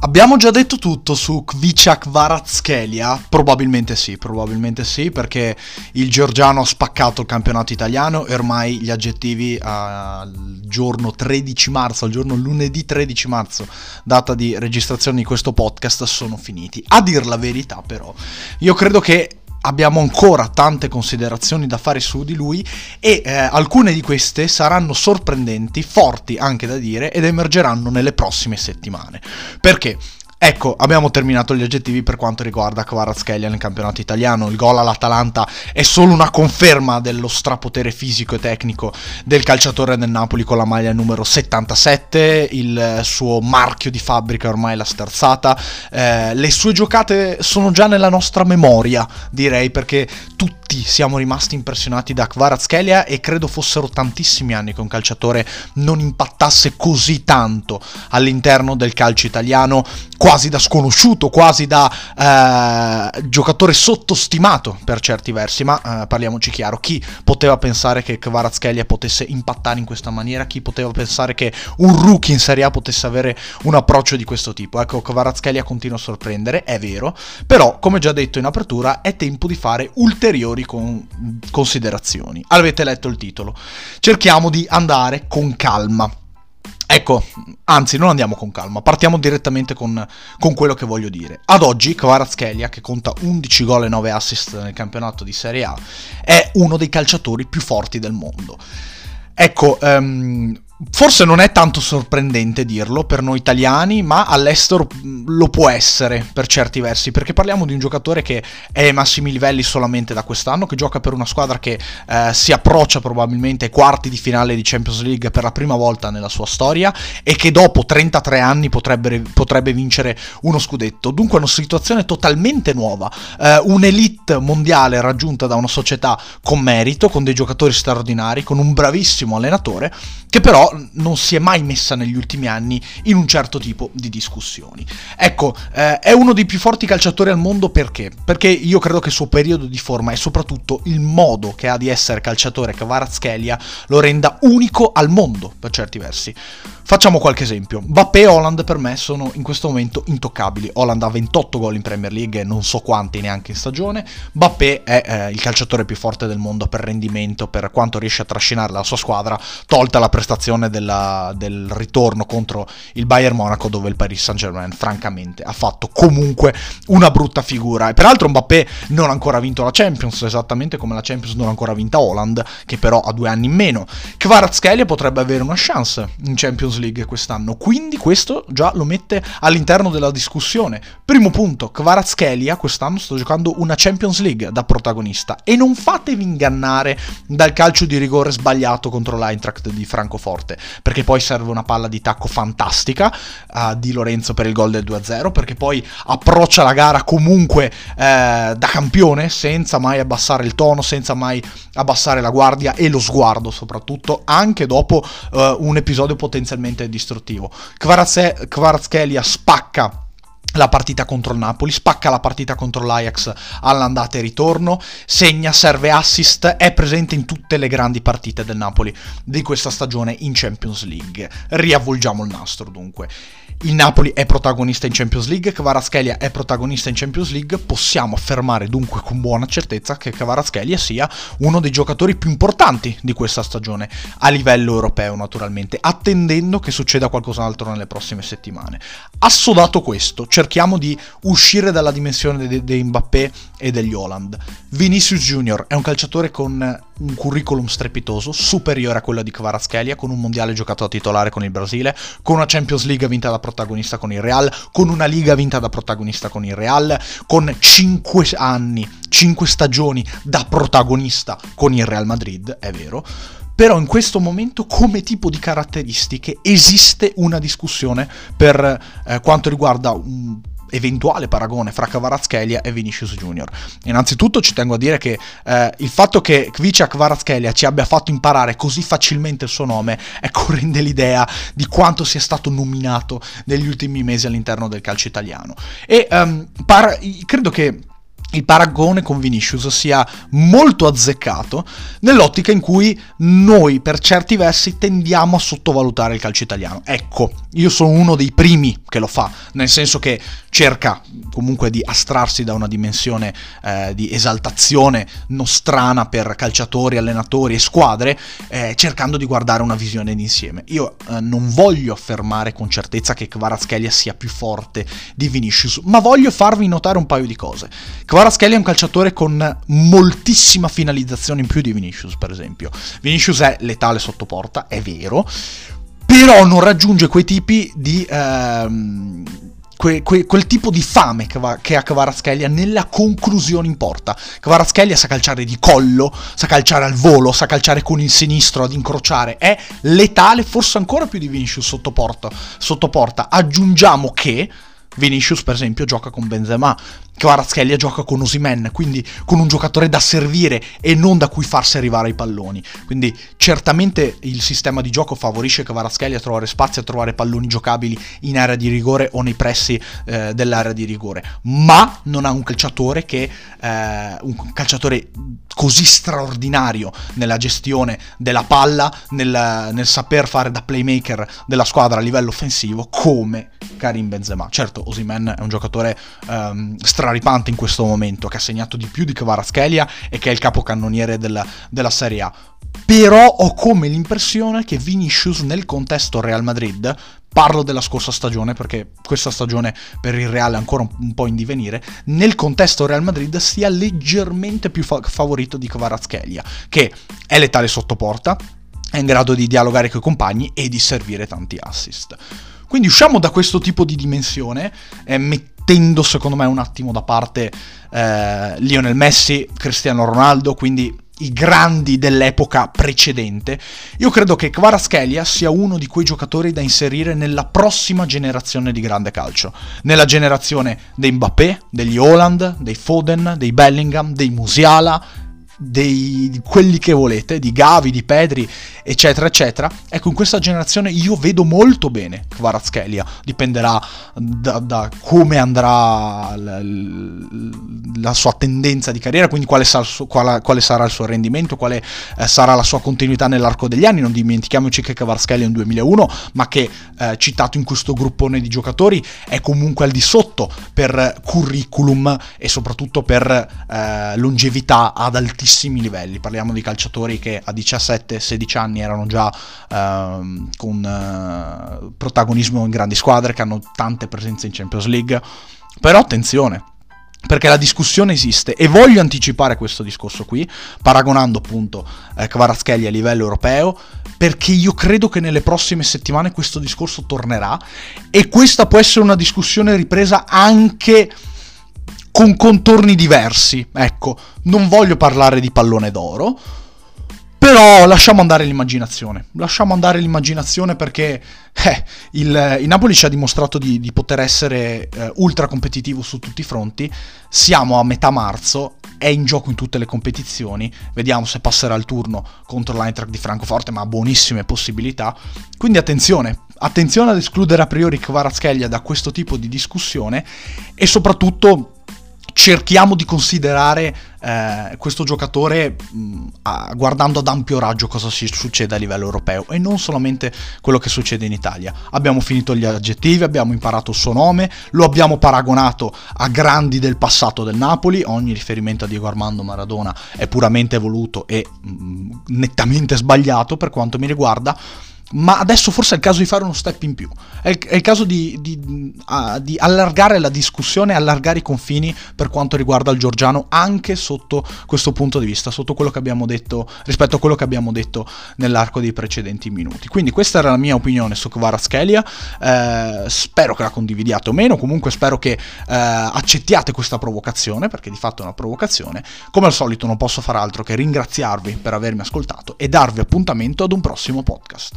Abbiamo già detto tutto su Kvichak Varazkelia? Probabilmente sì, probabilmente sì, perché il Giorgiano ha spaccato il campionato italiano e ormai gli aggettivi al giorno 13 marzo, al giorno lunedì 13 marzo, data di registrazione di questo podcast, sono finiti. A dir la verità però, io credo che abbiamo ancora tante considerazioni da fare su di lui e eh, alcune di queste saranno sorprendenti, forti anche da dire ed emergeranno nelle prossime settimane. Perché? Ecco, abbiamo terminato gli aggettivi per quanto riguarda Kvaratskhelia nel campionato italiano. Il gol all'Atalanta è solo una conferma dello strapotere fisico e tecnico del calciatore del Napoli con la maglia numero 77. Il suo marchio di fabbrica ormai la sterzata. Eh, le sue giocate sono già nella nostra memoria, direi, perché tutti siamo rimasti impressionati da Kvaratskhelia e credo fossero tantissimi anni che un calciatore non impattasse così tanto all'interno del calcio italiano quasi da sconosciuto, quasi da eh, giocatore sottostimato per certi versi, ma eh, parliamoci chiaro, chi poteva pensare che Kvaratskhelia potesse impattare in questa maniera, chi poteva pensare che un rookie in Serie A potesse avere un approccio di questo tipo? Ecco, Kvaratskhelia continua a sorprendere, è vero, però come già detto in apertura è tempo di fare ulteriori con- considerazioni. Avete letto il titolo, cerchiamo di andare con calma. Ecco, anzi, non andiamo con calma, partiamo direttamente con, con quello che voglio dire. Ad oggi, Kvaratskhelia, che conta 11 gol e 9 assist nel campionato di Serie A, è uno dei calciatori più forti del mondo. Ecco, um, Forse non è tanto sorprendente dirlo per noi italiani, ma all'estero lo può essere per certi versi, perché parliamo di un giocatore che è ai massimi livelli solamente da quest'anno, che gioca per una squadra che eh, si approccia probabilmente ai quarti di finale di Champions League per la prima volta nella sua storia e che dopo 33 anni potrebbe, potrebbe vincere uno scudetto. Dunque una situazione totalmente nuova, eh, un'elite mondiale raggiunta da una società con merito, con dei giocatori straordinari, con un bravissimo allenatore, che però non si è mai messa negli ultimi anni in un certo tipo di discussioni. Ecco, eh, è uno dei più forti calciatori al mondo perché? Perché io credo che il suo periodo di forma e soprattutto il modo che ha di essere calciatore Kvaratskhelia lo renda unico al mondo per certi versi. Facciamo qualche esempio. Bappé e Holland per me sono in questo momento intoccabili. Holland ha 28 gol in Premier League e non so quanti neanche in stagione. Bappé è eh, il calciatore più forte del mondo per rendimento, per quanto riesce a trascinare la sua squadra, tolta la prestazione della, del ritorno contro il Bayern Monaco dove il Paris Saint-Germain francamente ha fatto comunque una brutta figura. E peraltro Mbappé non ha ancora vinto la Champions, esattamente come la Champions non ha ancora vinta Holland, che però ha due anni in meno. Kvaratskhelia potrebbe avere una chance in Champions League quest'anno, quindi questo già lo mette all'interno della discussione. Primo punto, Kvaratskhelia quest'anno sta giocando una Champions League da protagonista e non fatevi ingannare dal calcio di rigore sbagliato contro l'Eintracht di Francoforte, perché poi serve una palla di tacco fantastica uh, di Lorenzo per il gol del 2-0, perché poi approccia la gara comunque eh, da campione, senza mai abbassare il tono, senza mai abbassare la guardia e lo sguardo soprattutto, anche dopo uh, un episodio potenzialmente distruttivo. Kvaratskhelia spacca la partita contro il Napoli, spacca la partita contro l'Ajax all'andata e ritorno, segna, serve assist, è presente in tutte le grandi partite del Napoli di questa stagione in Champions League. Riavvolgiamo il nastro dunque il Napoli è protagonista in Champions League, Kvaratskhelia è protagonista in Champions League, possiamo affermare dunque con buona certezza che Kvaratskhelia sia uno dei giocatori più importanti di questa stagione, a livello europeo naturalmente, attendendo che succeda qualcos'altro nelle prossime settimane. Assodato questo, cerchiamo di uscire dalla dimensione dei de Mbappé e degli Holland. Vinicius Junior è un calciatore con un curriculum strepitoso, superiore a quello di Kvaratskhelia, con un mondiale giocato a titolare con il Brasile, con una Champions League vinta da protagonista con il Real, con una Liga vinta da protagonista con il Real, con 5 anni, 5 stagioni da protagonista con il Real Madrid, è vero. Però in questo momento come tipo di caratteristiche esiste una discussione per eh, quanto riguarda un eventuale paragone fra Kvaratskhelia e Vinicius Junior. Innanzitutto ci tengo a dire che eh, il fatto che Kvicia Kvaratskhelia ci abbia fatto imparare così facilmente il suo nome, ecco, rende l'idea di quanto sia stato nominato negli ultimi mesi all'interno del calcio italiano. E um, par- credo che il paragone con Vinicius sia molto azzeccato nell'ottica in cui noi per certi versi tendiamo a sottovalutare il calcio italiano. Ecco, io sono uno dei primi che lo fa, nel senso che cerca comunque di astrarsi da una dimensione eh, di esaltazione nostrana per calciatori, allenatori e squadre, eh, cercando di guardare una visione d'insieme. Io eh, non voglio affermare con certezza che Kvaratskhelia sia più forte di Vinicius, ma voglio farvi notare un paio di cose. Kvaratskhelia è un calciatore con moltissima finalizzazione in più di Vinicius, per esempio. Vinicius è letale sotto porta, è vero, però non raggiunge quei tipi di... Ehm, Que, que, quel tipo di fame che, va, che ha Kvaratskhelia nella conclusione in porta. Kvaratskhelia sa calciare di collo, sa calciare al volo, sa calciare con il sinistro ad incrociare, è letale forse ancora più di Vinicius sotto porta. Sotto porta. Aggiungiamo che Vinicius per esempio gioca con Benzema, Kvaratskhelia gioca con Osimen, quindi con un giocatore da servire e non da cui farsi arrivare i palloni. Quindi certamente il sistema di gioco favorisce Kvaratskhelia a trovare spazio, a trovare palloni giocabili in area di rigore o nei pressi eh, dell'area di rigore, ma non ha un calciatore che eh, un calciatore così straordinario nella gestione della palla, nel, nel saper fare da playmaker della squadra a livello offensivo come Karim Benzema. Certo, Osimen è un giocatore um, straripante in questo momento, che ha segnato di più di Kvaratskhelia e che è il capocannoniere della, della Serie A. Però ho come l'impressione che Vinicius nel contesto Real Madrid, parlo della scorsa stagione perché questa stagione per il Real è ancora un, po' in divenire, nel contesto Real Madrid sia leggermente più fa- favorito di Kvaratskhelia, che è letale sotto porta, è in grado di dialogare con i compagni e di servire tanti assist. Quindi usciamo da questo tipo di dimensione, eh, mettendo secondo me un attimo da parte eh, Lionel Messi, Cristiano Ronaldo, quindi i grandi dell'epoca precedente, io credo che Kvaratskhelia sia uno di quei giocatori da inserire nella prossima generazione di grande calcio, nella generazione dei Mbappé, degli Holland, dei Foden, dei Bellingham, dei Musiala, dei, di quelli che volete, di Gavi, di Pedri, eccetera, eccetera. Ecco, in questa generazione io vedo molto bene Kvaratskhelia, dipenderà da, da come andrà la, la, sua tendenza di carriera, quindi quale, suo, quale, quale sarà il suo rendimento, quale eh, sarà la sua continuità nell'arco degli anni. Non dimentichiamoci che Kvaratskhelia è un 2001, ma che eh, citato in questo gruppone di giocatori è comunque al di sotto per curriculum e soprattutto per eh, longevità ad altissimo altissimi livelli. Parliamo di calciatori che a 17-16 anni erano già ehm, con eh, protagonismo in grandi squadre, che hanno tante presenze in Champions League. Però attenzione, perché la discussione esiste e voglio anticipare questo discorso qui, paragonando appunto eh, Kvaratskhelia a livello europeo, perché io credo che nelle prossime settimane questo discorso tornerà e questa può essere una discussione ripresa anche con contorni diversi. Ecco, non voglio parlare di pallone d'oro, però lasciamo andare l'immaginazione. Lasciamo andare l'immaginazione perché eh, il, il, Napoli ci ha dimostrato di, di poter essere eh, ultra competitivo su tutti i fronti. Siamo a metà marzo, è in gioco in tutte le competizioni. Vediamo se passerà il turno contro l'Eintracht di Francoforte, ma ha buonissime possibilità. Quindi attenzione, attenzione ad escludere a priori Kvaratskhelia da questo tipo di discussione e soprattutto cerchiamo di considerare eh, questo giocatore mh, a, guardando ad ampio raggio cosa si succede a livello europeo e non solamente quello che succede in Italia. Abbiamo finito gli aggettivi, abbiamo imparato il suo nome, lo abbiamo paragonato a grandi del passato del Napoli, ogni riferimento a Diego Armando Maradona è puramente voluto e mh, nettamente sbagliato per quanto mi riguarda ma adesso forse è il caso di fare uno step in più, è il, è il caso di, di, uh, di, allargare la discussione, allargare i confini per quanto riguarda il Giorgiano anche sotto questo punto di vista, sotto quello che abbiamo detto, rispetto a quello che abbiamo detto nell'arco dei precedenti minuti. Quindi questa era la mia opinione su Kvaratskhelia, eh, spero che la condividiate o meno, comunque spero che eh, accettiate questa provocazione, perché di fatto è una provocazione. Come al solito non posso far altro che ringraziarvi per avermi ascoltato e darvi appuntamento ad un prossimo podcast.